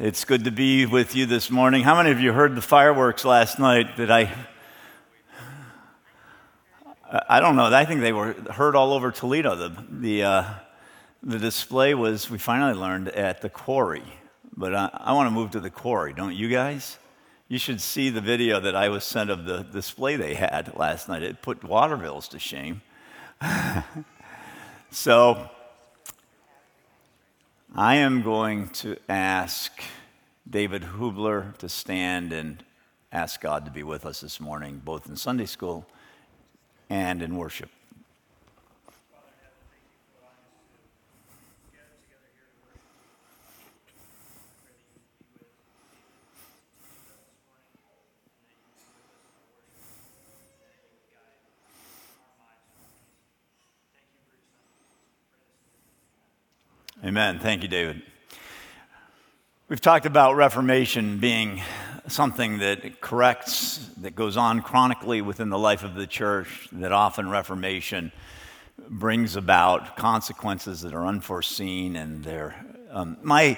It's good to be with you this morning. How many of you heard the fireworks last night that I I don't know. I think they were heard all over Toledo. The the uh, the display was we finally learned at the quarry, but I, I want to move to the quarry. Don't you guys? You should see the video that I was sent of the display they had last night. It put Watervilles to shame. so I am going to ask David Hubler to stand and ask God to be with us this morning, both in Sunday school and in worship. Amen. Thank you, David. We've talked about Reformation being something that corrects, that goes on chronically within the life of the church, that often Reformation brings about consequences that are unforeseen and they're. Um, my,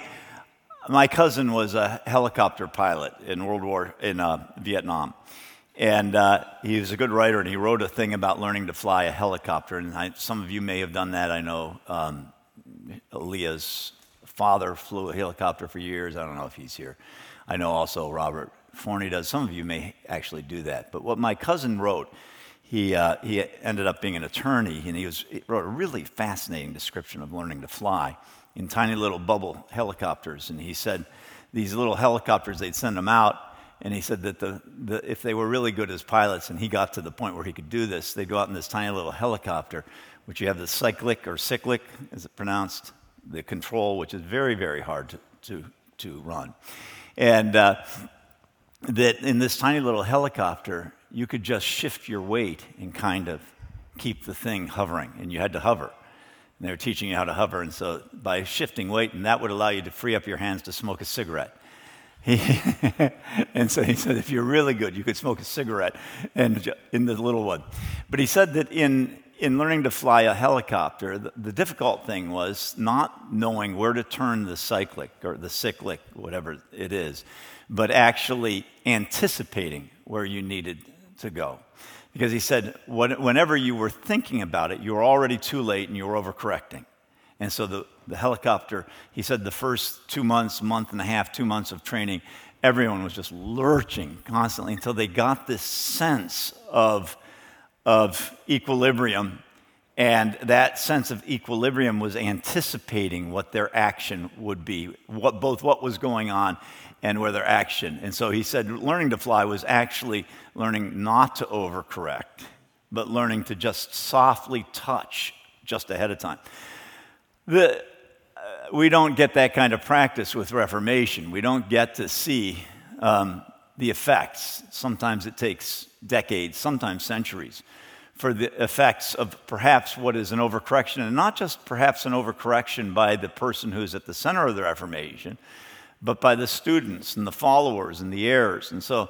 my cousin was a helicopter pilot in World War, in uh, Vietnam. And uh, he was a good writer, and he wrote a thing about learning to fly a helicopter. And I, some of you may have done that. I know um, Leah's father flew a helicopter for years. I don't know if he's here. I know also Robert Forney does. Some of you may actually do that. But what my cousin wrote, he, uh, he ended up being an attorney, and he, was, he wrote a really fascinating description of learning to fly in tiny little bubble helicopters. And he said these little helicopters, they'd send them out, and he said that the, the, if they were really good as pilots and he got to the point where he could do this, they'd go out in this tiny little helicopter which you have the cyclic or cyclic, as it pronounced, the control, which is very, very hard to, to, to run. And uh, that in this tiny little helicopter, you could just shift your weight and kind of keep the thing hovering, and you had to hover. And they were teaching you how to hover, and so by shifting weight, and that would allow you to free up your hands to smoke a cigarette. and so he said, if you're really good, you could smoke a cigarette and in the little one. But he said that in in learning to fly a helicopter, the, the, difficult thing was not knowing where to turn the cyclic or the cyclic, whatever it is, but actually anticipating where you needed to go. Because he said, whenever you were thinking about it, you were already too late and you were overcorrecting. And so the, the helicopter, he said the first two months, month and a half, two months of training, everyone was just lurching constantly until they got this sense of of equilibrium. And that sense of equilibrium was anticipating what their action would be, what, both what was going on and where their action. And so he said learning to fly was actually learning not to overcorrect, but learning to just softly touch just ahead of time. The, uh, we don't get that kind of practice with Reformation. We don't get to see um, the effects. Sometimes it takes decades, sometimes centuries, for the effects of perhaps what is an overcorrection, and not just perhaps an overcorrection by the person who's at the center of the Reformation, but by the students and the followers and the heirs. And so,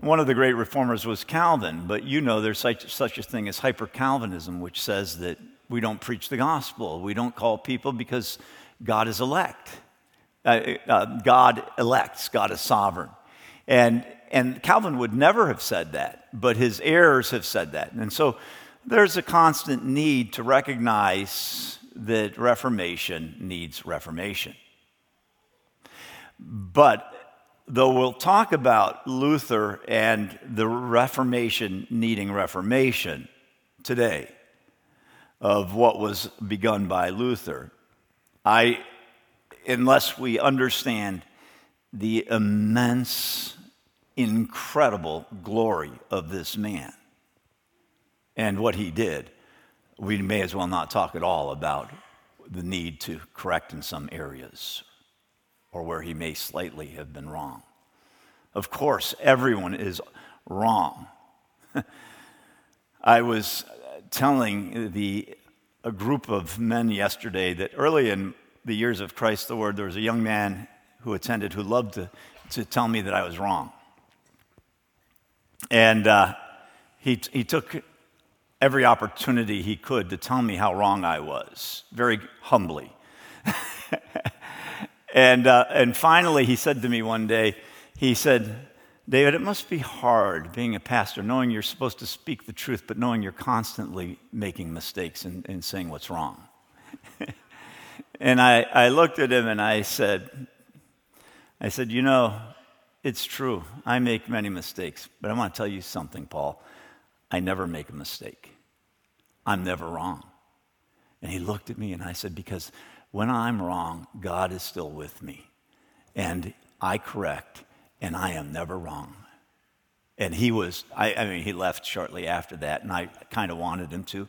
one of the great reformers was Calvin, but you know there's such, such a thing as hyper Calvinism, which says that we don't preach the gospel. We don't call people because God is elect. Uh, uh, God elects, God is sovereign. And, and Calvin would never have said that, but his heirs have said that. And so there's a constant need to recognize that Reformation needs reformation. But though we'll talk about Luther and the Reformation needing reformation today of what was begun by Luther, I, unless we understand the immense, incredible glory of this man and what he did, we may as well not talk at all about the need to correct in some areas or where he may slightly have been wrong. Of course, everyone is wrong. I was telling the, a group of men yesterday that early in the years of Christ the Word, there was a young man who attended who loved to, to tell me that I was wrong. And uh, he, he took every opportunity he could to tell me how wrong I was, very humbly. And, uh, and finally, he said to me one day, he said, David, it must be hard being a pastor, knowing you're supposed to speak the truth, but knowing you're constantly making mistakes and, and saying what's wrong. and I, I looked at him and I said, I said, you know, it's true. I make many mistakes, but I want to tell you something, Paul. I never make a mistake. I'm never wrong. And he looked at me and I said, Because when I'm wrong, God is still with me. And I correct, and I am never wrong. And he was, I, I mean, he left shortly after that, and I kind of wanted him to.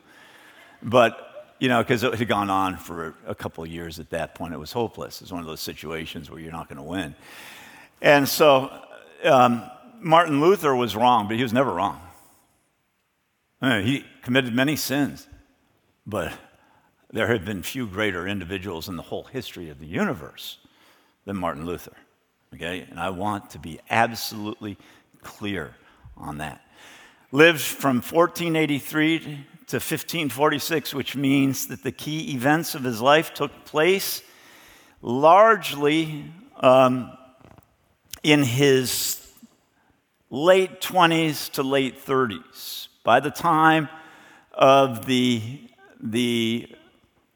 But, you know, because it had gone on for a couple of years at that point, it was hopeless. It's one of those situations where you're not going to win. And so um, Martin Luther was wrong, but he was never wrong. I mean, he committed many sins, but there have been few greater individuals in the whole history of the universe than Martin Luther. Okay? And I want to be absolutely clear on that. Lived from 1483 to 1546, which means that the key events of his life took place largely um, in his late 20s to late 30s. By the time of the, the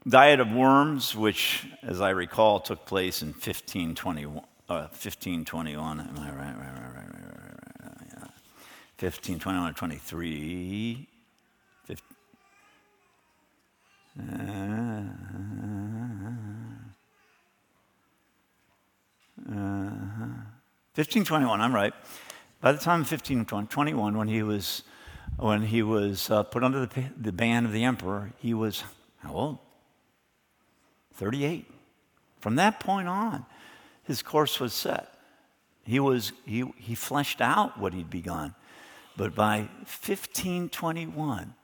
diet of worms, which, as I recall, took place in 1521. Uh, 1521, am I right? Right, right, right, right, right, yeah. 1521 23. 15, uh, uh, 1521, I'm right. By the time of 1521, when he was, when he was uh, put under the, the ban of the emperor, he was how old? 38. From that point on, his course was set. He, was, he, he fleshed out what he'd begun. But by 1521,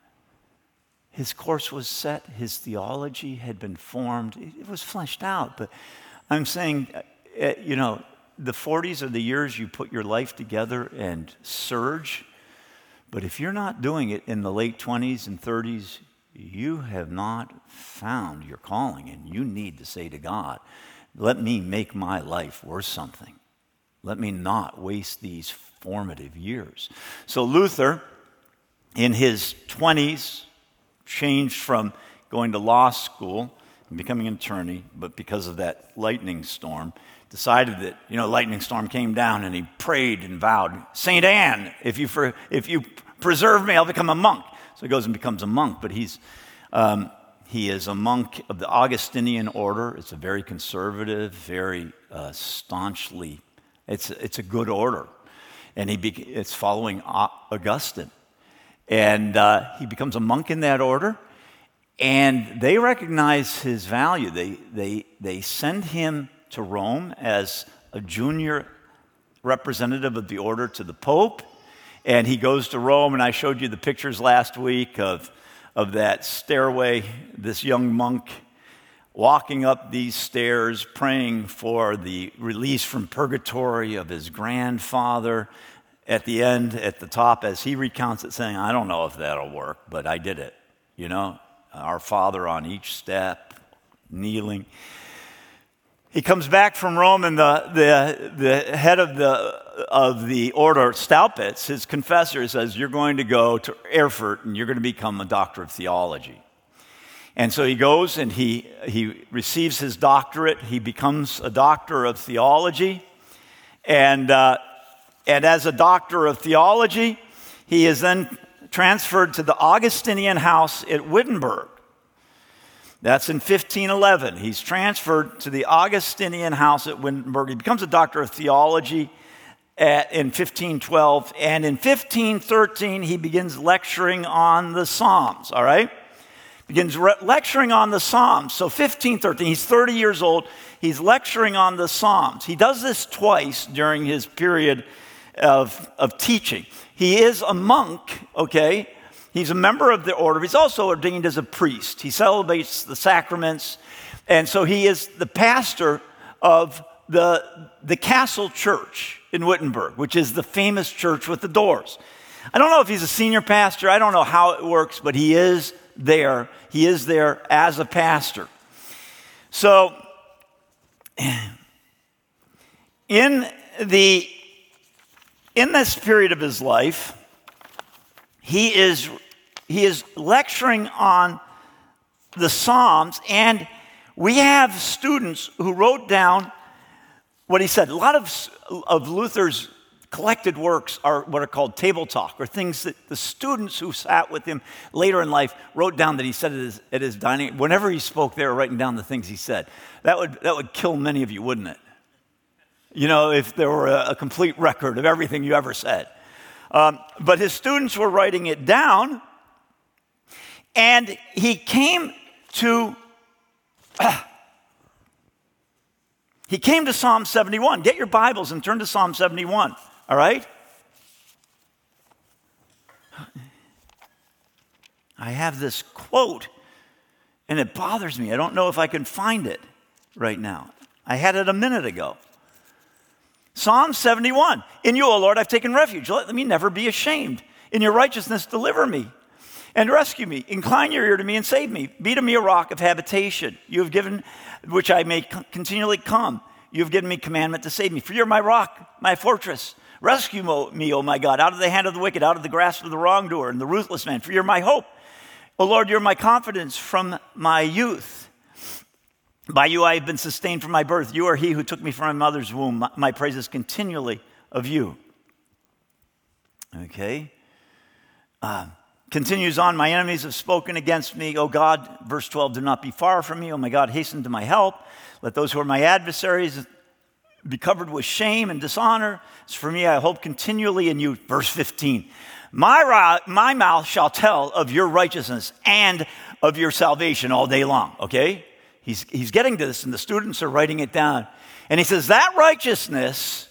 his course was set, his theology had been formed, it was fleshed out. But I'm saying, uh, you know, the 40s are the years you put your life together and surge. But if you're not doing it in the late 20s and 30s, you have not found your calling, and you need to say to God, let me make my life worth something. Let me not waste these formative years. So Luther, in his 20s, changed from going to law school and becoming an attorney, but because of that lightning storm, decided that, you know, lightning storm came down and he prayed and vowed, St. Anne, if you, for, if you preserve me, I'll become a monk. So he goes and becomes a monk, but he's, um, he is a monk of the Augustinian order. It's a very conservative, very uh, staunchly, it's, it's a good order. And he be, it's following Augustine. And uh, he becomes a monk in that order. And they recognize his value. They, they, they send him to Rome as a junior representative of the order to the Pope. And he goes to Rome, and I showed you the pictures last week of, of that stairway, this young monk walking up these stairs, praying for the release from purgatory of his grandfather. At the end, at the top, as he recounts it, saying, I don't know if that'll work, but I did it. You know, our Father on each step, kneeling. He comes back from Rome, and the, the, the head of the, of the order, Staupitz, his confessor, says, You're going to go to Erfurt and you're going to become a doctor of theology. And so he goes and he, he receives his doctorate. He becomes a doctor of theology. And, uh, and as a doctor of theology, he is then transferred to the Augustinian house at Wittenberg. That's in 1511. He's transferred to the Augustinian house at Wittenberg. He becomes a doctor of theology at, in 1512. And in 1513, he begins lecturing on the Psalms, all right? Begins re- lecturing on the Psalms. So 1513, he's 30 years old. He's lecturing on the Psalms. He does this twice during his period of, of teaching. He is a monk, okay? He's a member of the order. He's also ordained as a priest. He celebrates the sacraments. And so he is the pastor of the, the Castle Church in Wittenberg, which is the famous church with the doors. I don't know if he's a senior pastor. I don't know how it works, but he is there. He is there as a pastor. So in the in this period of his life, he is he is lecturing on the Psalms, and we have students who wrote down what he said. A lot of, of Luther's collected works are what are called table talk, or things that the students who sat with him later in life wrote down that he said at his, at his dining. Whenever he spoke, they were writing down the things he said. That would, that would kill many of you, wouldn't it? You know, if there were a, a complete record of everything you ever said. Um, but his students were writing it down, and he came to. Uh, he came to Psalm 71. Get your Bibles and turn to Psalm 71. All right? I have this quote, and it bothers me. I don't know if I can find it right now. I had it a minute ago. Psalm 71 In you, O Lord, I've taken refuge. Let me never be ashamed. In your righteousness, deliver me and rescue me. Incline your ear to me and save me. Be to me a rock of habitation. You have given, which I may continually come. You have given me commandment to save me. For you're my rock, my fortress. Rescue me, O my God, out of the hand of the wicked, out of the grasp of the wrongdoer and the ruthless man. For you're my hope. O Lord, you're my confidence from my youth. By you I have been sustained from my birth. You are he who took me from my mother's womb. My, praise is continually of you. Okay. Uh, continues on, my enemies have spoken against me. O God, verse 12, do not be far from me. O my God, hasten to my help. Let those who are my adversaries be covered with shame and dishonor. As for me, I hope continually in you. Verse 15. My, my mouth shall tell of your righteousness and of your salvation all day long. Okay? He's, he's getting to this, and the students are writing it down. And he says, That righteousness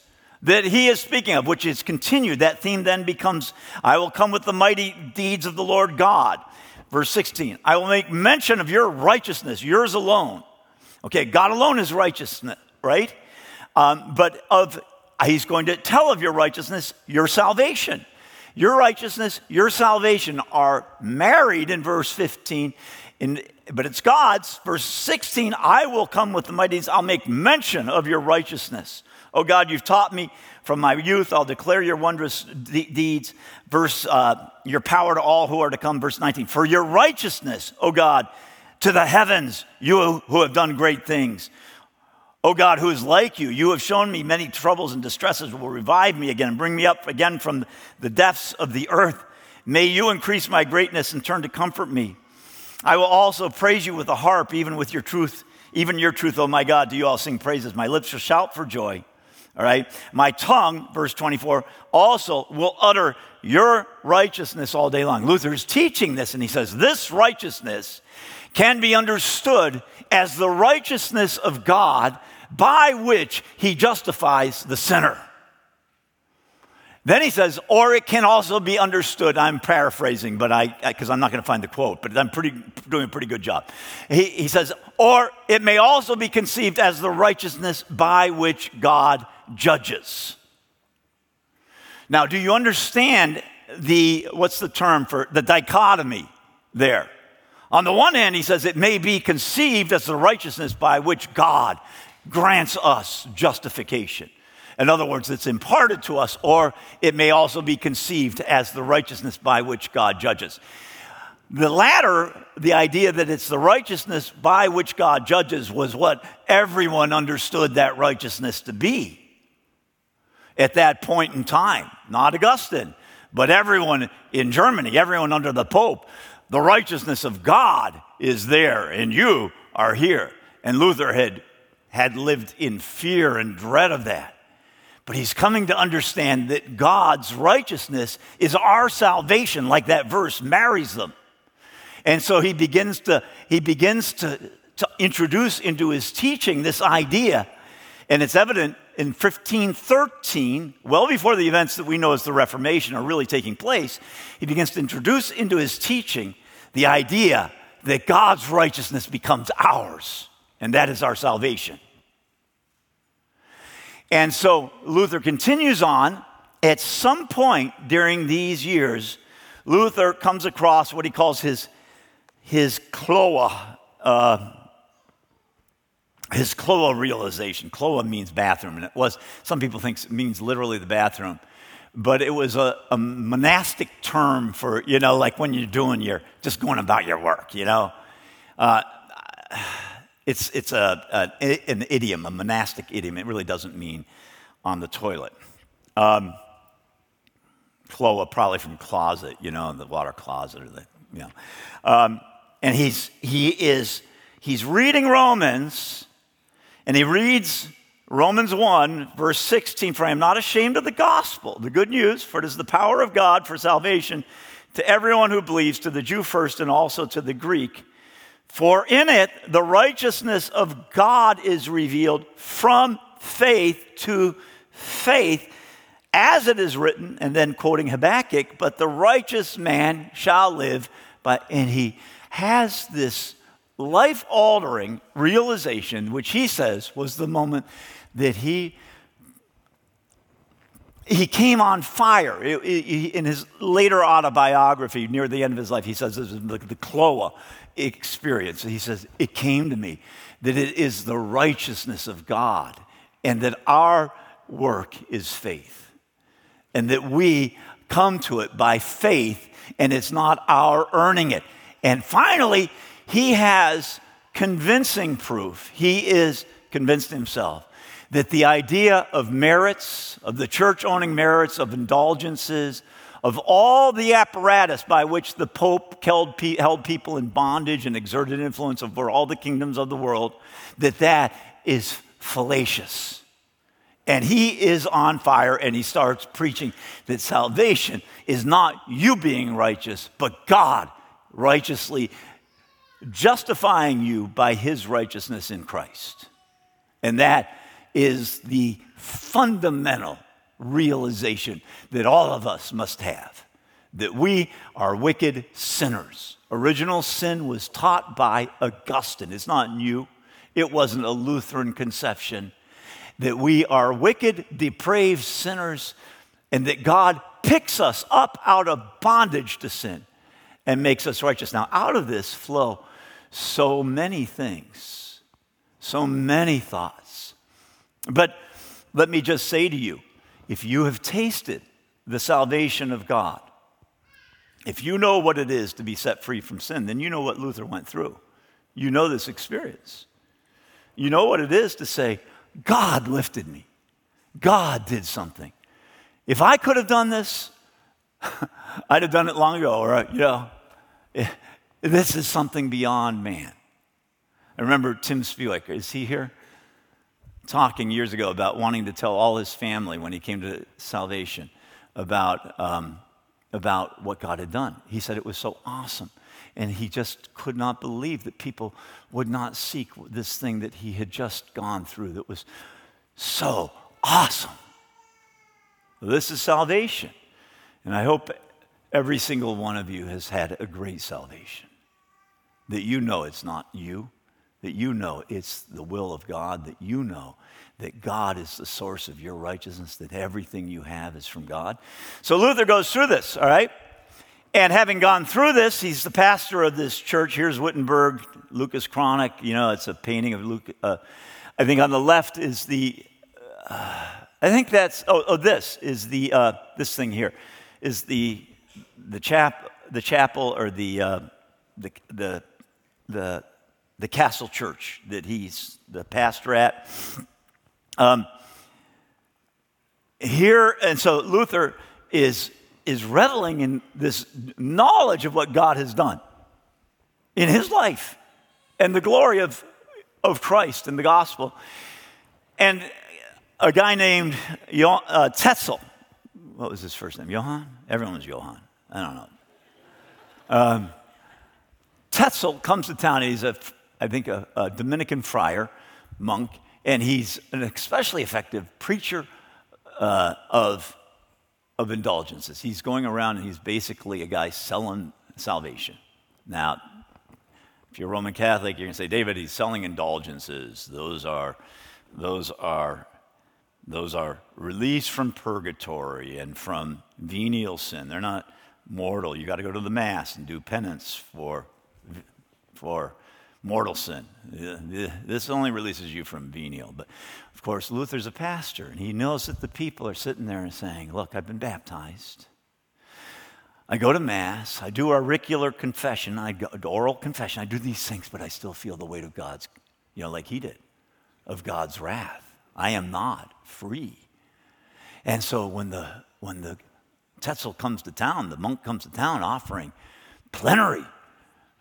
that he is speaking of, which is continued, that theme then becomes, I will come with the mighty deeds of the Lord God. Verse 16, I will make mention of your righteousness, yours alone. Okay, God alone is righteousness, right? Um, but of, he's going to tell of your righteousness, your salvation. Your righteousness, your salvation are married in verse 15, in, but it's God's. Verse 16, I will come with the mighties, I'll make mention of your righteousness. Oh God, you've taught me from my youth, I'll declare your wondrous de- deeds. Verse, uh, your power to all who are to come. Verse 19, for your righteousness, oh God, to the heavens, you who have done great things. O God, who is like you, you have shown me many troubles and distresses will revive me again and bring me up again from the depths of the earth. May you increase my greatness and turn to comfort me. I will also praise you with a harp, even with your truth, even your truth, oh my God, do you all sing praises. My lips shall shout for joy. All right. My tongue, verse 24, also will utter your righteousness all day long. Luther is teaching this, and he says, This righteousness can be understood as the righteousness of God by which he justifies the sinner. Then he says, or it can also be understood. I'm paraphrasing, but I, because I'm not going to find the quote, but I'm pretty, doing a pretty good job. He, he says, or it may also be conceived as the righteousness by which God judges. Now, do you understand the, what's the term for the dichotomy there? On the one hand, he says it may be conceived as the righteousness by which God grants us justification. In other words, it's imparted to us, or it may also be conceived as the righteousness by which God judges. The latter, the idea that it's the righteousness by which God judges, was what everyone understood that righteousness to be at that point in time. Not Augustine, but everyone in Germany, everyone under the Pope. The righteousness of God is there, and you are here. And Luther had had lived in fear and dread of that. But he's coming to understand that God's righteousness is our salvation, like that verse marries them. And so he begins to, he begins to, to introduce into his teaching this idea. And it's evident in 1513, well before the events that we know as the Reformation are really taking place, he begins to introduce into his teaching the idea that God's righteousness becomes ours, and that is our salvation. And so Luther continues on. At some point during these years, Luther comes across what he calls his, his cloa. Uh, his Kloa realization. Kloa means bathroom, and it was, some people think it means literally the bathroom. But it was a, a monastic term for, you know, like when you're doing your, just going about your work, you know. Uh, it's it's a, a, an idiom, a monastic idiom. It really doesn't mean on the toilet. Um, Kloa, probably from closet, you know, the water closet or the, you know. Um, and he's, he is, he's reading Romans, and he reads Romans 1, verse 16 For I am not ashamed of the gospel, the good news, for it is the power of God for salvation to everyone who believes, to the Jew first and also to the Greek. For in it the righteousness of God is revealed from faith to faith, as it is written, and then quoting Habakkuk, but the righteous man shall live by, and he has this life altering realization, which he says was the moment that he he came on fire. In his later autobiography, near the end of his life, he says this is the, Kloa experience. He says, It came to me that it is the righteousness of God and that our work is faith and that we come to it by faith and it's not our earning it. And finally, he has convincing proof. He is convinced himself that the idea of merits, of the church owning merits, of indulgences, of all the apparatus by which the Pope held, people in bondage and exerted influence over all the kingdoms of the world, that that is fallacious. And he is on fire and he starts preaching that salvation is not you being righteous, but God righteously justifying you by his righteousness in Christ. And that is the fundamental realization that all of us must have that we are wicked sinners. Original sin was taught by Augustine. It's not new, it wasn't a Lutheran conception. That we are wicked, depraved sinners, and that God picks us up out of bondage to sin and makes us righteous. Now, out of this flow so many things, so many thoughts. But let me just say to you if you have tasted the salvation of God, if you know what it is to be set free from sin, then you know what Luther went through. You know this experience. You know what it is to say, God lifted me. God did something. If I could have done this, I'd have done it long ago, or, you know, this is something beyond man. I remember Tim Spivak, is he here? Talking years ago about wanting to tell all his family when he came to salvation about, um, about what God had done. He said it was so awesome. And he just could not believe that people would not seek this thing that he had just gone through that was so awesome. This is salvation. And I hope every single one of you has had a great salvation that you know it's not you, that you know it's the will of God, that you know that God is the source of your righteousness, that everything you have is from God. So Luther goes through this, all right? And having gone through this, he's the pastor of this church. Here's Wittenberg, Lucas Cranach. You know, it's a painting of Luke. Uh, I think on the left is the, uh, I think that's, oh, oh this is the, uh, this thing here is the, the, chap, the chapel or the, uh, the, the the, the castle church that he's the pastor at. Um, here, and so Luther is, is reveling in this knowledge of what God has done in his life and the glory of, of Christ and the gospel. And a guy named uh, Tetzel, what was his first name? Johann? Everyone was Johann. I don't know. Um, Tetzel comes to town. He's, a, I think, a, a Dominican friar, monk, and he's an especially effective preacher uh, of, of indulgences. He's going around and he's basically a guy selling salvation. Now, if you're Roman Catholic, you're going to say, David, he's selling indulgences. Those are, those are, those are release from purgatory and from venial sin. They're not mortal. You got to go to the Mass and do penance for for mortal sin. This only releases you from venial. But of course, Luther's a pastor, and he knows that the people are sitting there and saying, Look, I've been baptized. I go to Mass, I do auricular confession, I go oral confession, I do these things, but I still feel the weight of God's, you know, like he did, of God's wrath. I am not free. And so when the when the Tetzel comes to town, the monk comes to town offering plenary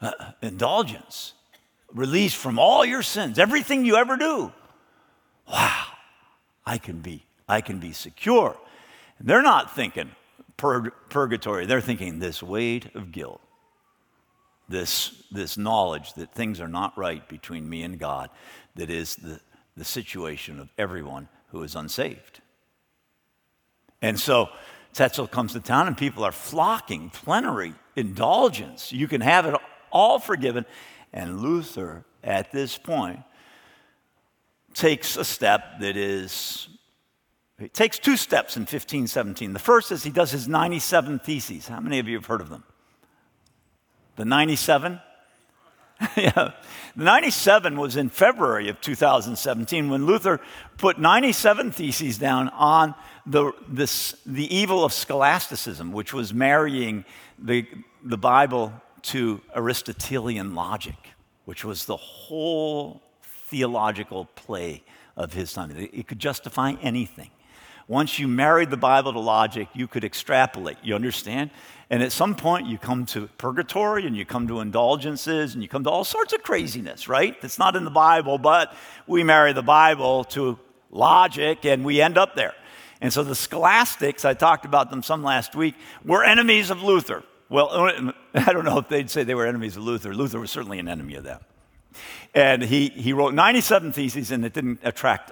uh, indulgence, release from all your sins, everything you ever do. Wow, I can be, I can be secure. And they're not thinking pur- purgatory, they're thinking this weight of guilt, this, this knowledge that things are not right between me and God, that is the, the situation of everyone who is unsaved. And so Tetzel comes to town and people are flocking, plenary indulgence. You can have it all forgiven. And Luther, at this point, takes a step that is, he takes two steps in 1517. The first is he does his 97 Theses. How many of you have heard of them? The 97? yeah. The 97 was in February of 2017 when Luther put 97 theses down on the, this, the evil of scholasticism, which was marrying the, the Bible to Aristotelian logic, which was the whole theological play of his time. It could justify anything. Once you married the Bible to logic, you could extrapolate. You understand? And at some point, you come to purgatory and you come to indulgences and you come to all sorts of craziness, right? That's not in the Bible, but we marry the Bible to logic and we end up there. And so the scholastics, I talked about them some last week, were enemies of Luther. Well, I don't know if they'd say they were enemies of Luther. Luther was certainly an enemy of them. And he, he wrote 97 theses, and it didn't attract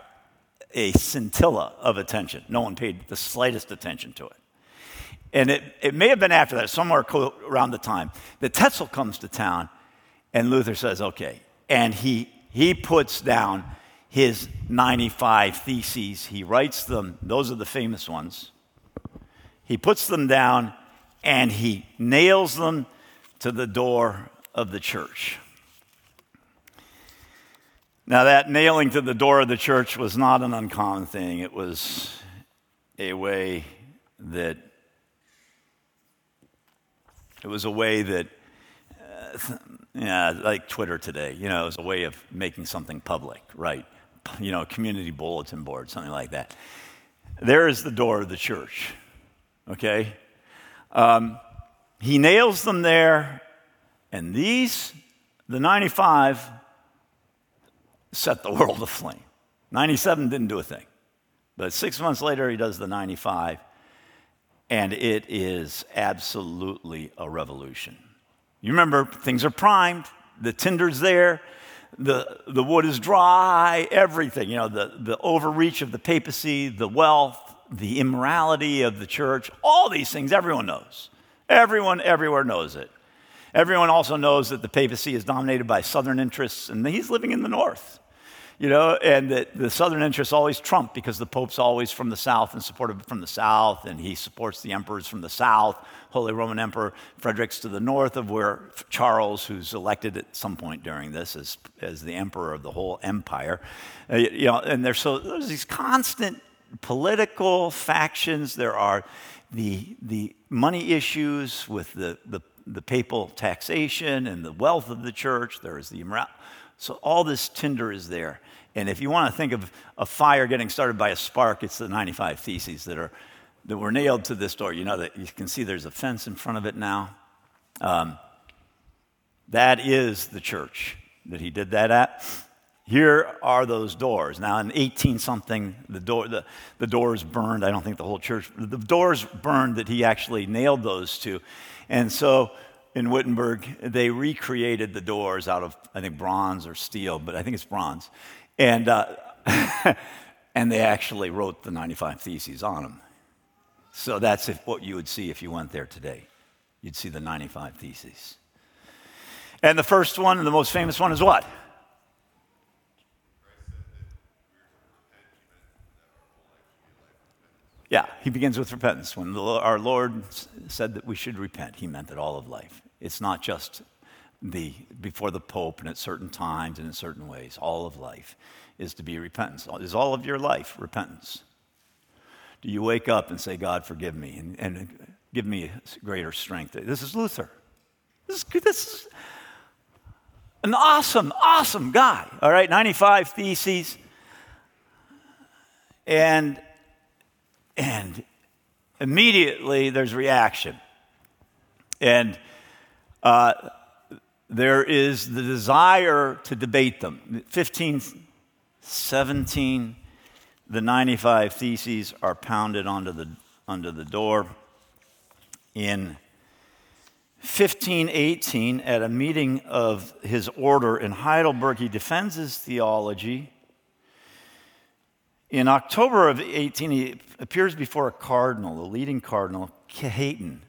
a scintilla of attention. No one paid the slightest attention to it. And it, it may have been after that, somewhere around the time, that Tetzel comes to town, and Luther says, okay. And he, he puts down his 95 theses. He writes them, those are the famous ones. He puts them down and he nails them to the door of the church. Now, that nailing to the door of the church was not an uncommon thing. It was a way that, it was a way that, uh, yeah, like Twitter today, you know, it was a way of making something public, right? you know, community bulletin board, something like that. There is the door of the church, okay? Um, he nails them there, and these, the 95, set the world aflame. 97 didn't do a thing. But six months later, he does the 95, and it is absolutely a revolution. You remember, things are primed, the tinder's there, the, the wood is dry, everything, you know, the, the overreach of the papacy, the wealth, the immorality of the church, all these things everyone knows. Everyone everywhere knows it. Everyone also knows that the papacy is dominated by southern interests, and he's living in the north you know, and that the southern interests always trump because the Pope's always from the south and supported from the south, and he supports the emperors from the south. Holy Roman Emperor Frederick's to the north of where Charles, who's elected at some point during this as, as the emperor of the whole empire, uh, you know, and there's so there's these constant political factions. There are the the money issues with the the, the papal taxation and the wealth of the church. There is the immorality. So all this tinder is there. And if you want to think of a fire getting started by a spark, it's the 95 Theses that, are, that were nailed to this door. You know that you can see there's a fence in front of it now. Um, that is the church that he did that at. Here are those doors. Now, in 18 something, the, door, the, the doors burned. I don't think the whole church, the doors burned that he actually nailed those to. And so in Wittenberg, they recreated the doors out of, I think, bronze or steel, but I think it's bronze. And, uh, and they actually wrote the 95 Theses on them. So that's if, what you would see if you went there today. You'd see the 95 Theses. And the first one, and the most famous one, is what? Yeah, he begins with repentance. When our Lord said that we should repent, he meant that all of life. It's not just the, before the Pope and at certain times and in certain ways. All of life is to be repentance. Is all of your life repentance? Do you wake up and say, God, forgive me and, and give me greater strength? This is Luther. This is, this is an awesome, awesome guy. All right, 95 theses. And, and immediately there's reaction. And uh, there is the desire to debate them. 15, 17, the 95 theses are pounded onto the, onto the door. In 1518, at a meeting of his order in Heidelberg, he defends his theology. In October of 18, he appears before a cardinal, the leading cardinal, Cajetan,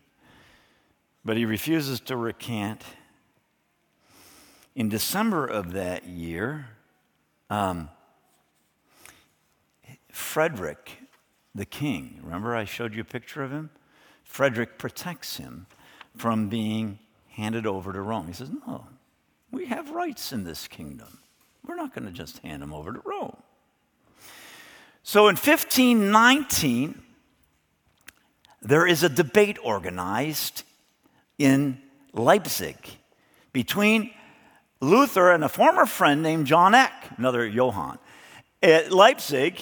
but he refuses to recant. In December of that year, um, Frederick, the king, remember I showed you a picture of him? Frederick protects him from being handed over to Rome. He says, No, we have rights in this kingdom. We're not going to just hand him over to Rome. So in 1519, there is a debate organized in Leipzig between Luther and a former friend named John Eck, another Johann, at Leipzig.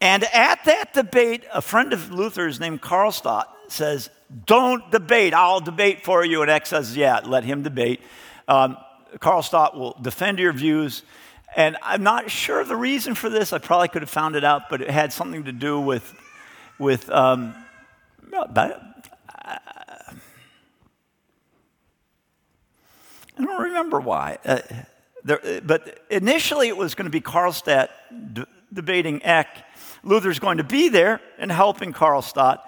And at that debate, a friend of Luther's named Karlstadt says, Don't debate, I'll debate for you. And Eck says, Yeah, let him debate. Um, Karlstadt will defend your views. And I'm not sure the reason for this. I probably could have found it out, but it had something to do with, with um, I don't remember why. Uh, there, but initially, it was going to be Karlstadt d- debating Eck. Luther's going to be there and helping Karlstadt.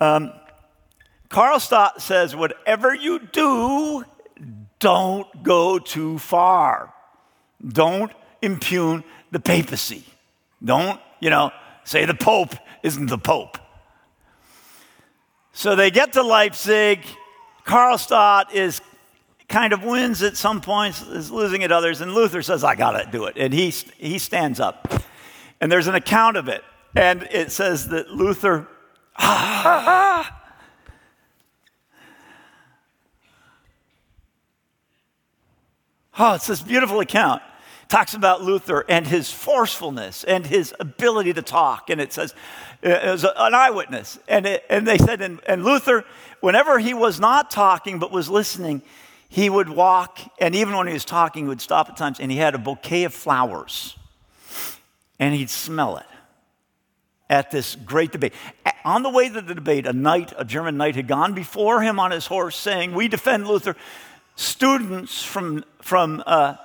Um, Karlstadt says, whatever you do, don't go too far. Don't impugn the papacy. Don't, you know, say the Pope isn't the Pope. So they get to Leipzig. Karlstadt is kind of wins at some points, is losing at others, and Luther says, I got to do it. And he, he stands up. And there's an account of it. And it says that Luther, ah, oh, it's this beautiful account. talks about Luther and his forcefulness and his ability to talk. And it says, uh, it was an eyewitness. And, it, and they said, and, and Luther, whenever he was not talking but was listening, he would walk, and even when he was talking, he would stop at times, and he had a bouquet of flowers, and he'd smell it at this great debate. On the way to the debate, a knight, a German knight, had gone before him on his horse, saying, "We defend Luther." Students from from uh,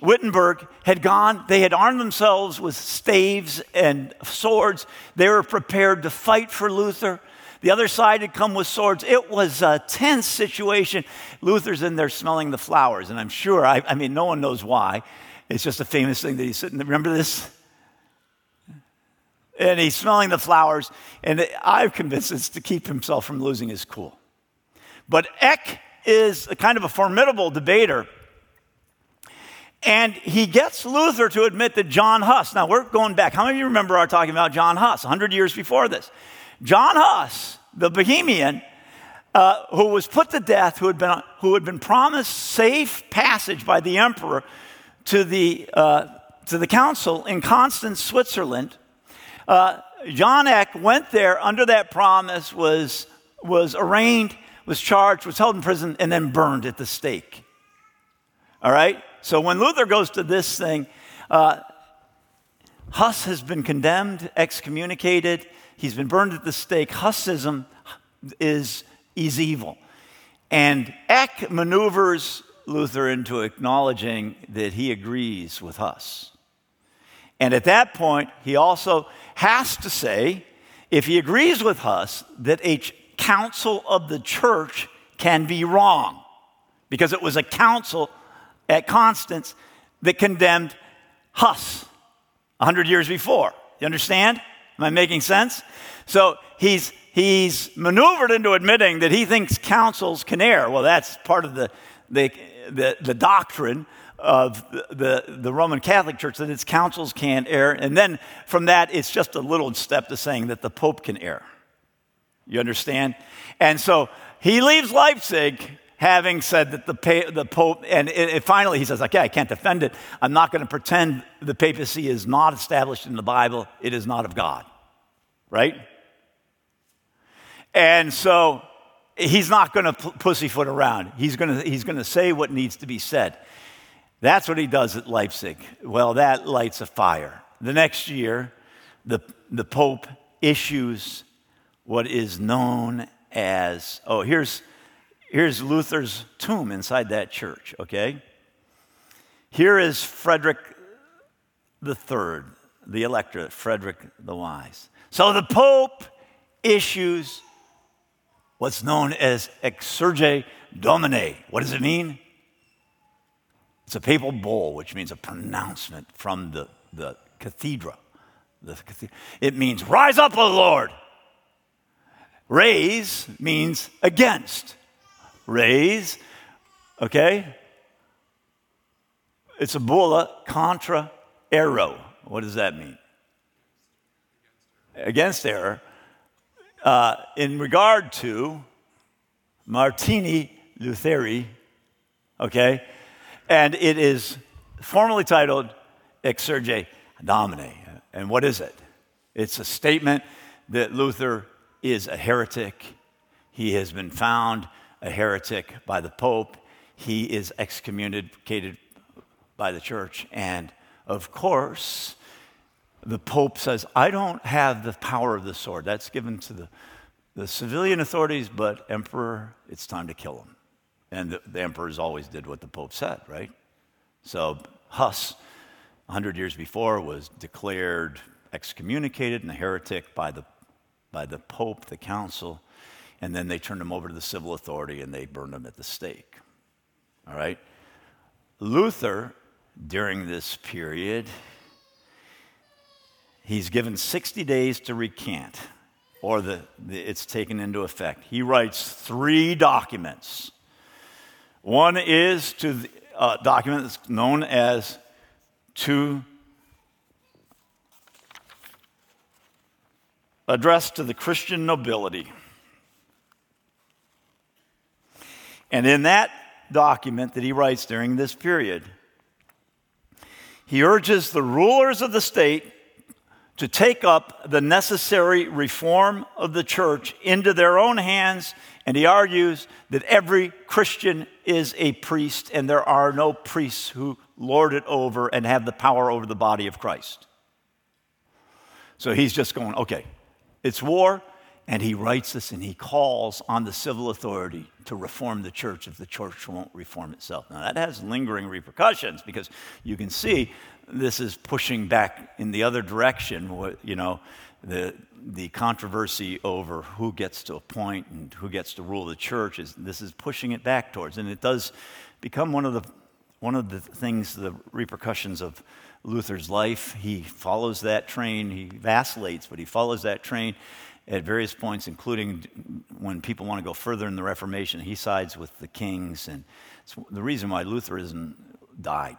Wittenberg had gone. They had armed themselves with staves and swords. They were prepared to fight for Luther. The other side had come with swords. It was a tense situation. Luther's in there smelling the flowers, and I'm sure, I, I mean, no one knows why. It's just a famous thing that he's sitting there. Remember this? And he's smelling the flowers, and I'm convinced it's to keep himself from losing his cool. But Eck is a kind of a formidable debater. And he gets Luther to admit that John Huss, now we're going back. How many of you remember our talking about John Huss 100 years before this? John Huss, the Bohemian, uh, who was put to death, who had, been, who had been promised safe passage by the emperor to the, uh, to the council in Constance, Switzerland. Uh, John Eck went there under that promise, was, was arraigned, was charged, was held in prison, and then burned at the stake. All right? So when Luther goes to this thing, uh, Huss has been condemned, excommunicated. He's been burned at the stake. Hussism is, is evil. And Eck maneuvers Luther into acknowledging that he agrees with Huss. And at that point, he also has to say, if he agrees with Huss, that a council of the church can be wrong, because it was a council at Constance that condemned Huss 100 years before. You understand? Am I making sense? So he's, he's maneuvered into admitting that he thinks councils can err. Well, that's part of the, the, the, the doctrine of the, the, the, Roman Catholic Church that its councils can't err. And then from that, it's just a little step to saying that the Pope can err. You understand? And so he leaves Leipzig having said that the, the Pope, and it, it finally he says, okay, I can't defend it. I'm not going to pretend the papacy is not established in the Bible, it is not of God. Right? And so he's not going to pussyfoot around. He's going to, he's to say what needs to be said. That's what he does at Leipzig. Well, that lights a fire. The next year, the, the Pope issues what is known as oh, here's, here's Luther's tomb inside that church, okay? Here is Frederick the Third, the elector, Frederick the Wise. So the Pope issues what's known as Exsurge Domine. What does it mean? It's a papal bull, which means a pronouncement from the, the cathedra. The. It means, Rise up, O Lord! Raise means against. Raise, okay? It's a bulla contra error. What does that mean? Against error. Uh, in regard to Martini Lutheri, okay? And it is formally titled Exsurge Domine. And what is it? It's a statement that Luther is a heretic. He has been found a heretic by the Pope. He is excommunicated by the church. And of course, the Pope says, I don't have the power of the sword. That's given to the, the civilian authorities, but Emperor, it's time to kill him. And the, the emperors always did what the Pope said, right? So Huss, 100 years before, was declared excommunicated and a heretic by the by the Pope, the council, and then they turned him over to the civil authority and they burned him at the stake. All right? Luther, during this period, he's given 60 days to recant, or the, the, it's taken into effect. He writes three documents. One is to the uh, document that's known as to addressed to the Christian nobility. And in that document that he writes during this period, he urges the rulers of the state to take up the necessary reform of the church into their own hands. And he argues that every Christian is a priest, and there are no priests who lord it over and have the power over the body of Christ. So he's just going, okay, it's war, and he writes this and he calls on the civil authority to reform the church if the church won't reform itself. Now, that has lingering repercussions because you can see this is pushing back in the other direction. You know, the, the controversy over who gets to appoint and who gets to rule the church is this is pushing it back towards, and it does become one of the one of the things, the repercussions of Luther's life. He follows that train. He vacillates, but he follows that train at various points, including when people want to go further in the Reformation. He sides with the kings, and it's the reason why Lutheranism died.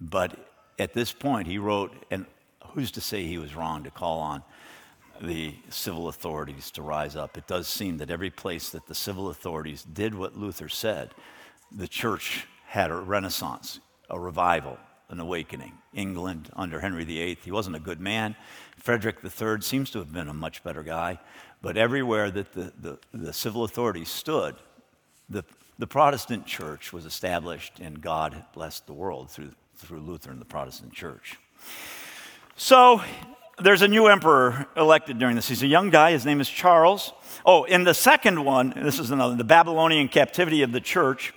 But at this point, he wrote, and who's to say he was wrong to call on the civil authorities to rise up? It does seem that every place that the civil authorities did what Luther said, the church had a renaissance, a revival, an awakening. England under Henry VIII, he wasn't a good man. Frederick III seems to have been a much better guy. But everywhere that the, the, the civil authorities stood, the, the Protestant church was established, and God blessed the world through, through Luther and the Protestant church. So there's a new emperor elected during this. He's a young guy. His name is Charles. Oh, in the second one, this is another, the Babylonian captivity of the church,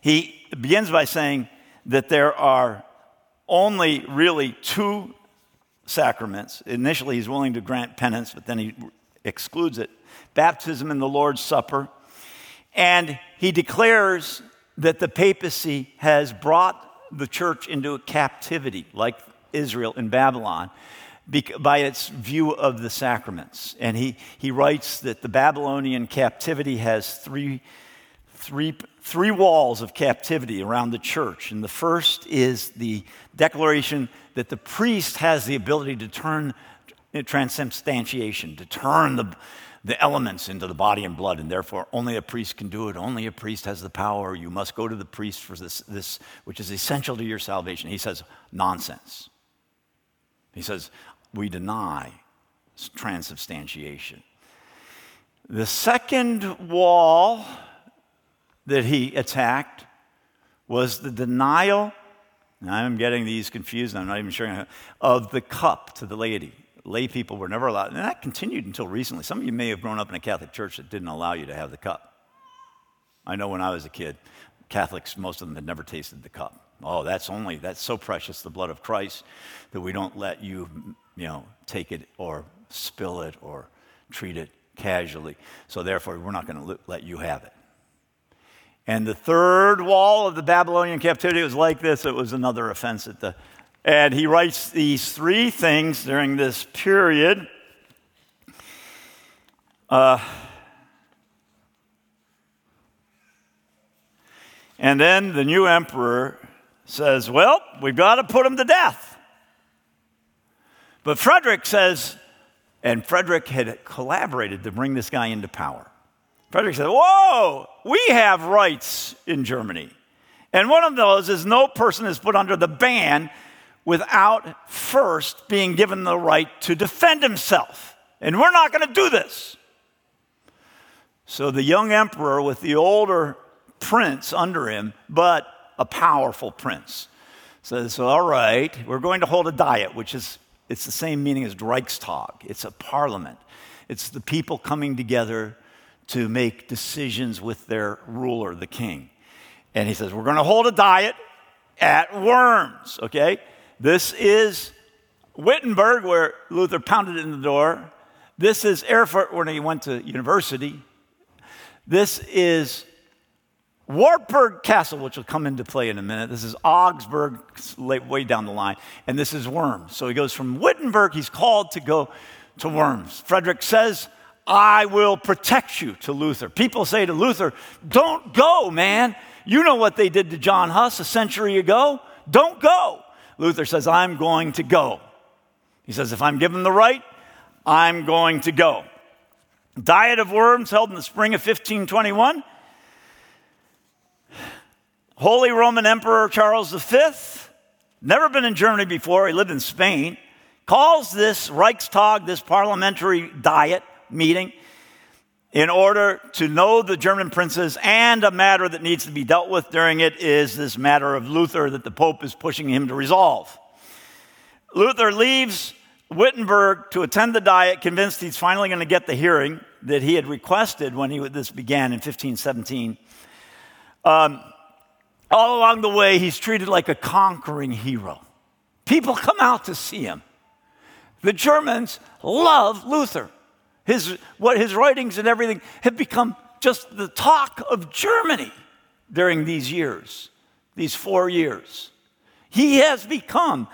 he begins by saying, that there are only really two sacraments. Initially, he's willing to grant penance, but then he excludes it baptism and the Lord's Supper. And he declares that the papacy has brought the church into a captivity, like Israel in Babylon. by its view of the sacraments. And he, he writes that the Babylonian captivity has three, three, three walls of captivity around the church. And the first is the declaration that the priest has the ability to turn eh, transubstantiation, to turn the, the elements into the body and blood, and therefore only a priest can do it. Only a priest has the power. You must go to the priest for this, this which is essential to your salvation. He says, nonsense. He says, we deny transubstantiation. The second wall that he attacked was the denial, I'm getting these confused, I'm not even sure, of the cup to the laity. Lay people were never allowed, and that continued until recently. Some of you may have grown up in a Catholic church that didn't allow you to have the cup. I know when I was a kid, Catholics, most of them had never tasted the cup. Oh, that's only, that's so precious, the blood of Christ, that we don't let you, you know, take it or spill it or treat it casually. So therefore, we're not going to let you have it. And the third wall of the Babylonian captivity was like this. It was another offense at the, and he writes these three things during this period. Uh, and then the new emperor says, Well, we've got to put him to death. But Frederick says, and Frederick had collaborated to bring this guy into power. Frederick said, Whoa, we have rights in Germany. And one of those is no person is put under the ban without first being given the right to defend himself. And we're not going to do this. So the young emperor with the older prince under him, but a powerful prince. Says, all right, we're going to hold a diet, which is, it's the same meaning as Reichstag. It's a parliament. It's the people coming together to make decisions with their ruler, the king. And he says, we're going to hold a diet at Worms, okay? This is Wittenberg, where Luther pounded in the door. This is Erfurt, when he went to university. This is Wartburg Castle, which will come into play in a minute. This is Augsburg, way down the line. And this is Worms. So he goes from Wittenberg, he's called to go to Worms. Frederick says, I will protect you to Luther. People say to Luther, Don't go, man. You know what they did to John Huss a century ago. Don't go. Luther says, I'm going to go. He says, If I'm given the right, I'm going to go. Diet of Worms held in the spring of 1521. Holy Roman Emperor Charles V, never been in Germany before, he lived in Spain, calls this Reichstag, this parliamentary diet meeting, in order to know the German princes and a matter that needs to be dealt with during it is this matter of Luther that the Pope is pushing him to resolve. Luther leaves Wittenberg to attend the diet, convinced he's finally going to get the hearing that he had requested when he, this began in 1517. Um, all along the way, he's treated like a conquering hero. People come out to see him. The Germans love Luther. His, what his writings and everything have become just the talk of Germany during these years, these four years. He has become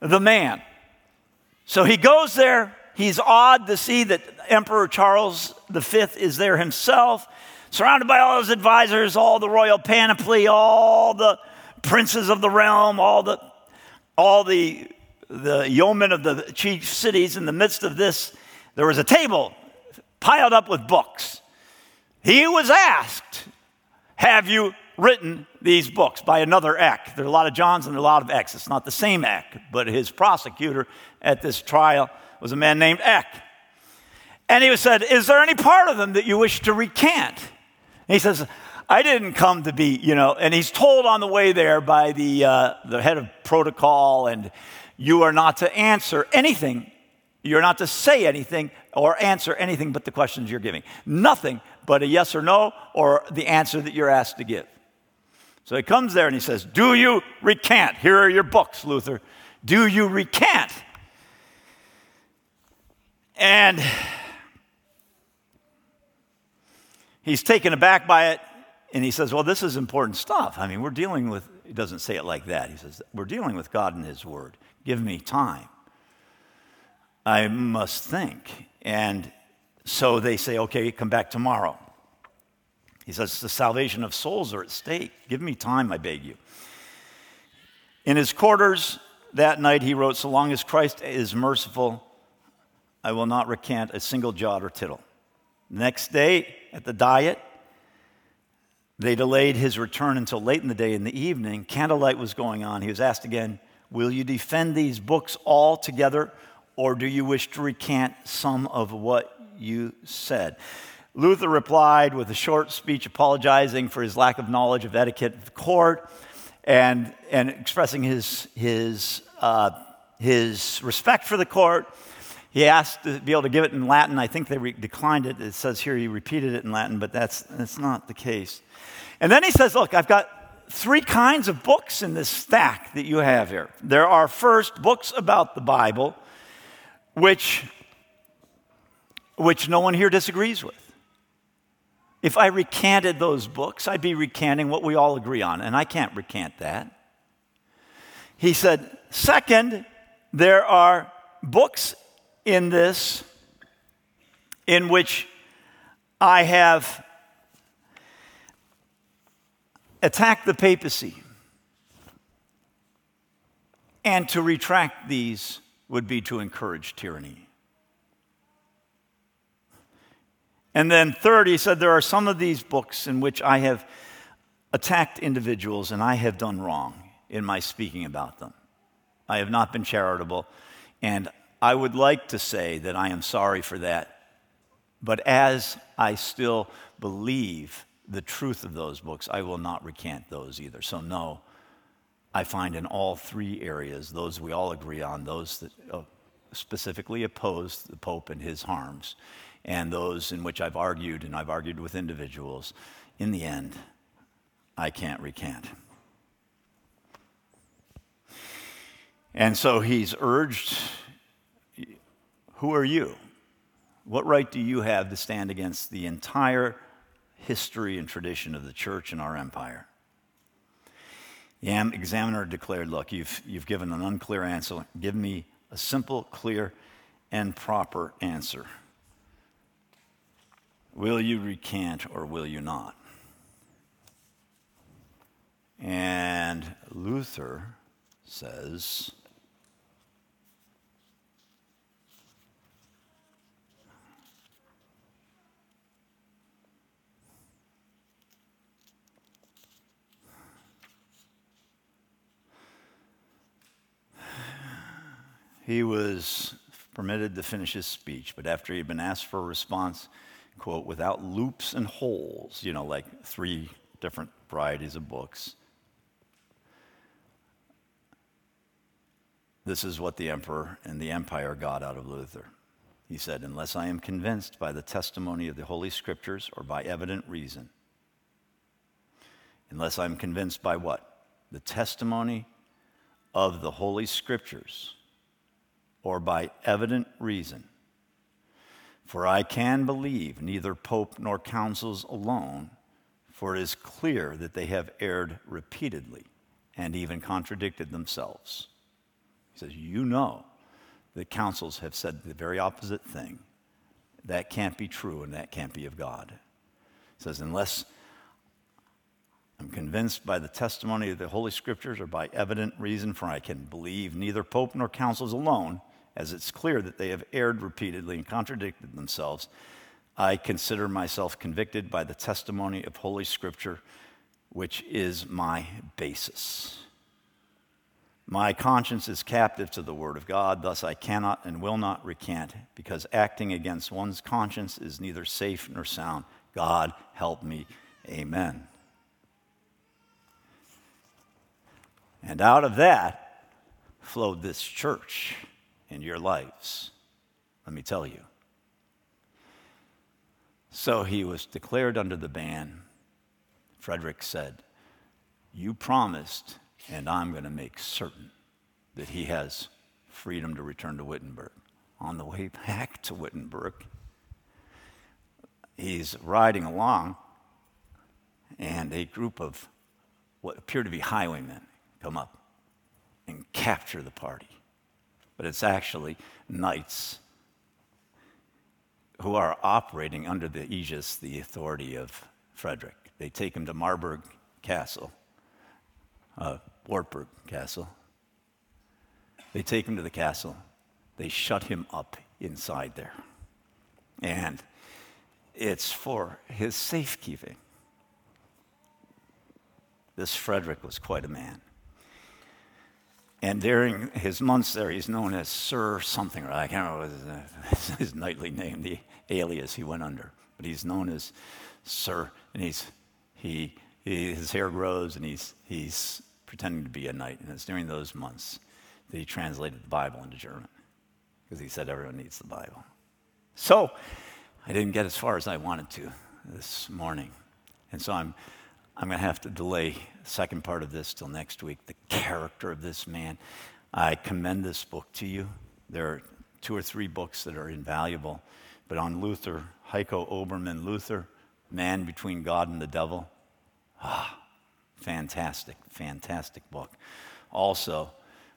the man. So he goes there. He's awed to see that Emperor Charles V is there himself surrounded by all his advisors, all the royal panoply, all the princes of the realm, all the, all the, the yeomen of the chief cities. In the midst of this, there was a table piled up with books. He was asked, Have you written these books by another Eck? There are a lot of Johns and a lot of Ecks. It's not the same Eck, but his prosecutor at this trial was a man named Eck. And he was said, Is there any part of them that you wish to recant? And he says, I didn't come to be, you know, and he's told on the way there by the, uh, the head of protocol, and you are not to answer anything. You're not to say anything or answer anything but the questions you're giving. Nothing but a yes or no or the answer that you're asked to give. So he comes there and he says, Do you recant? Here are your books, Luther. Do you recant? And he's taken aback by it and he says, Well, this is important stuff. I mean, we're dealing with, he doesn't say it like that. He says, We're dealing with God and His Word. Give me time. I must think. And so they say, okay, come back tomorrow. He says, the salvation of souls are at stake. Give me time, I beg you. In his quarters that night, he wrote, So long as Christ is merciful, I will not recant a single jot or tittle. Next day, at the diet, they delayed his return until late in the day. In the evening, candlelight was going on. He was asked again, Will you defend these books all together, or do you wish to recant some of what you said? Luther replied with a short speech apologizing for his lack of knowledge of etiquette of the court and, and expressing his, his, uh, his respect for the court. He asked to be able to give it in Latin. I think they re- declined it. It says here he repeated it in Latin, but that's, that's not the case. And then he says, Look, I've got three kinds of books in this stack that you have here. There are first books about the Bible, which, which no one here disagrees with. If I recanted those books, I'd be recanting what we all agree on, and I can't recant that. He said, Second, there are books in this in which I have attacked the papacy. And to retract these would be to encourage tyranny. And then, third, he said, There are some of these books in which I have attacked individuals and I have done wrong in my speaking about them. I have not been charitable, and I would like to say that I am sorry for that. But as I still believe the truth of those books, I will not recant those either. So, no, I find in all three areas, those we all agree on, those that uh, specifically oppose the Pope and his harms, and those in which I've argued, and I've argued with individuals, in the end, I can't recant. And so he's urged who are you? What right do you have to stand against the entire history and tradition of the church and our empire? The examiner declared, Look, you've, you've given an unclear answer. Give me a simple, clear, and proper answer. Will you recant or will you not? And Luther says, he was permitted to finish his speech, but after he'd been asked for a response, quote, without loops and holes, you know, like three different varieties of books. This is what the emperor and the empire got out of Luther. He said, Unless I am convinced by the testimony of the Holy Scriptures or by evident reason, unless I'm convinced by what? The testimony of the Holy Scriptures or by evident reason, for I can believe neither pope nor councils alone, for it is clear that they have erred repeatedly and even contradicted themselves. He says, You know that councils have said the very opposite thing. That can't be true and that can't be of God. He says, Unless I'm convinced by the testimony of the Holy Scriptures or by evident reason, for I can believe neither Pope nor councils alone, as it's clear that they have erred repeatedly and contradicted themselves, I consider myself convicted by the testimony of Holy Scripture, which is my basis. My conscience is captive to the Word of God, thus I cannot and will not recant, because acting against one's conscience is neither safe nor sound. God help me. Amen. And out of that flowed this church in your lives. Let me tell you. So he was declared under the ban. Frederick said, You promised, and I'm going to make certain that he has freedom to return to Wittenberg. On the way back to Wittenberg, he's riding along, and a group of what appear to be highwaymen come up and capture the party but it's actually knights who are operating under the aegis, the authority of Frederick. They take him to Marburg Castle, uh, Wartburg Castle. They take him to the castle. They shut him up inside there. And it's for his safekeeping. This Frederick was quite a man. And during his months there, he's known as Sir something, or I can't remember his, uh, his knightly name, the alias he went under. But he's known as Sir, and he's, he, he, his hair grows, and he's, he's pretending to be a knight. And it's during those months that he translated the Bible into German, because he said everyone needs the Bible. So I didn't get as far as I wanted to this morning. And so I'm I'm going to have to delay the second part of this till next week. The character of this man. I commend this book to you. There are two or three books that are invaluable, but on Luther, Heiko Oberman Luther, Man Between God and the Devil. Ah, fantastic, fantastic book. Also,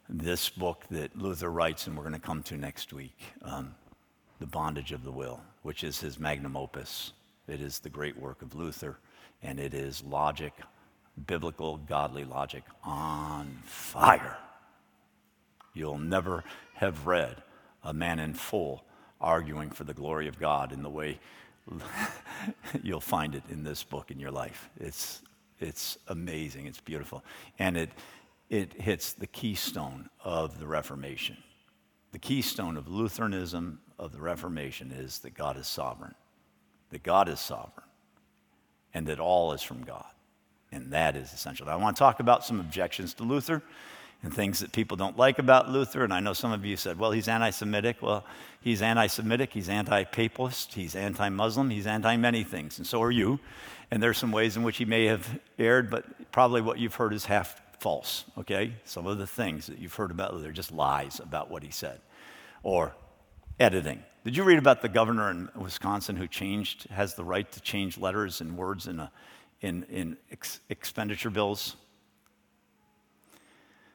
this book that Luther writes, and we're going to come to next week, um, The Bondage of the Will, which is his magnum opus. It is the great work of Luther and it is logic, biblical, godly logic on fire. You'll never have read a man in full arguing for the glory of God in the way you'll find it in this book in your life. It's, it's amazing, it's beautiful. And it, it hits the keystone of the Reformation. The keystone of Lutheranism, of the Reformation, is that God is sovereign. That God is sovereign and that all is from God. And that is essential. Now, I want to talk about some objections to Luther and things that people don't like about Luther. And I know some of you said, well, he's anti Semitic. Well, he's anti Semitic, he's anti papalist, he's anti Muslim, he's anti many things. And so are you. And there's some ways in which he may have erred, but probably what you've heard is half false, okay? Some of the things that you've heard about Luther are just lies about what he said. Or editing. Did you read about the governor in Wisconsin who changed, has the right to change letters and words in, a, in, in ex- expenditure bills?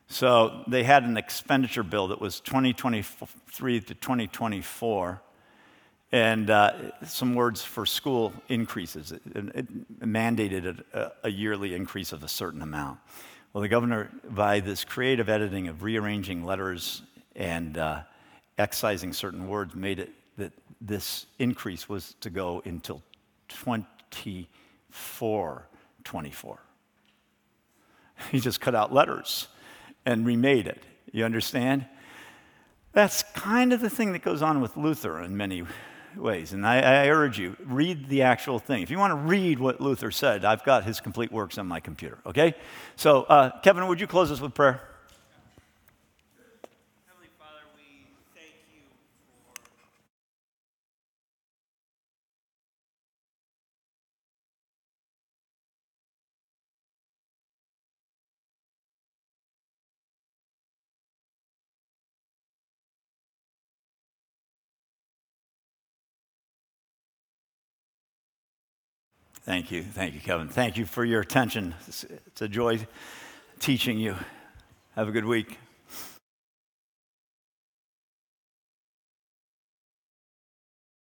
So they had an expenditure bill that was 2023 to 2024, and uh, some words for school increases. It, it mandated a, a, yearly increase of a certain amount. Well, the governor, by this creative editing of rearranging letters and uh, excising certain words made it that this increase was to go until 24 24. He just cut out letters and remade it. You understand? That's kind of the thing that goes on with Luther in many ways. And I, I, urge you, read the actual thing. If you want to read what Luther said, I've got his complete works on my computer, okay? So, uh, Kevin, would you close us with prayer? Thank you. Thank you, Kevin. Thank you for your attention. It's, a joy teaching you. Have a good week.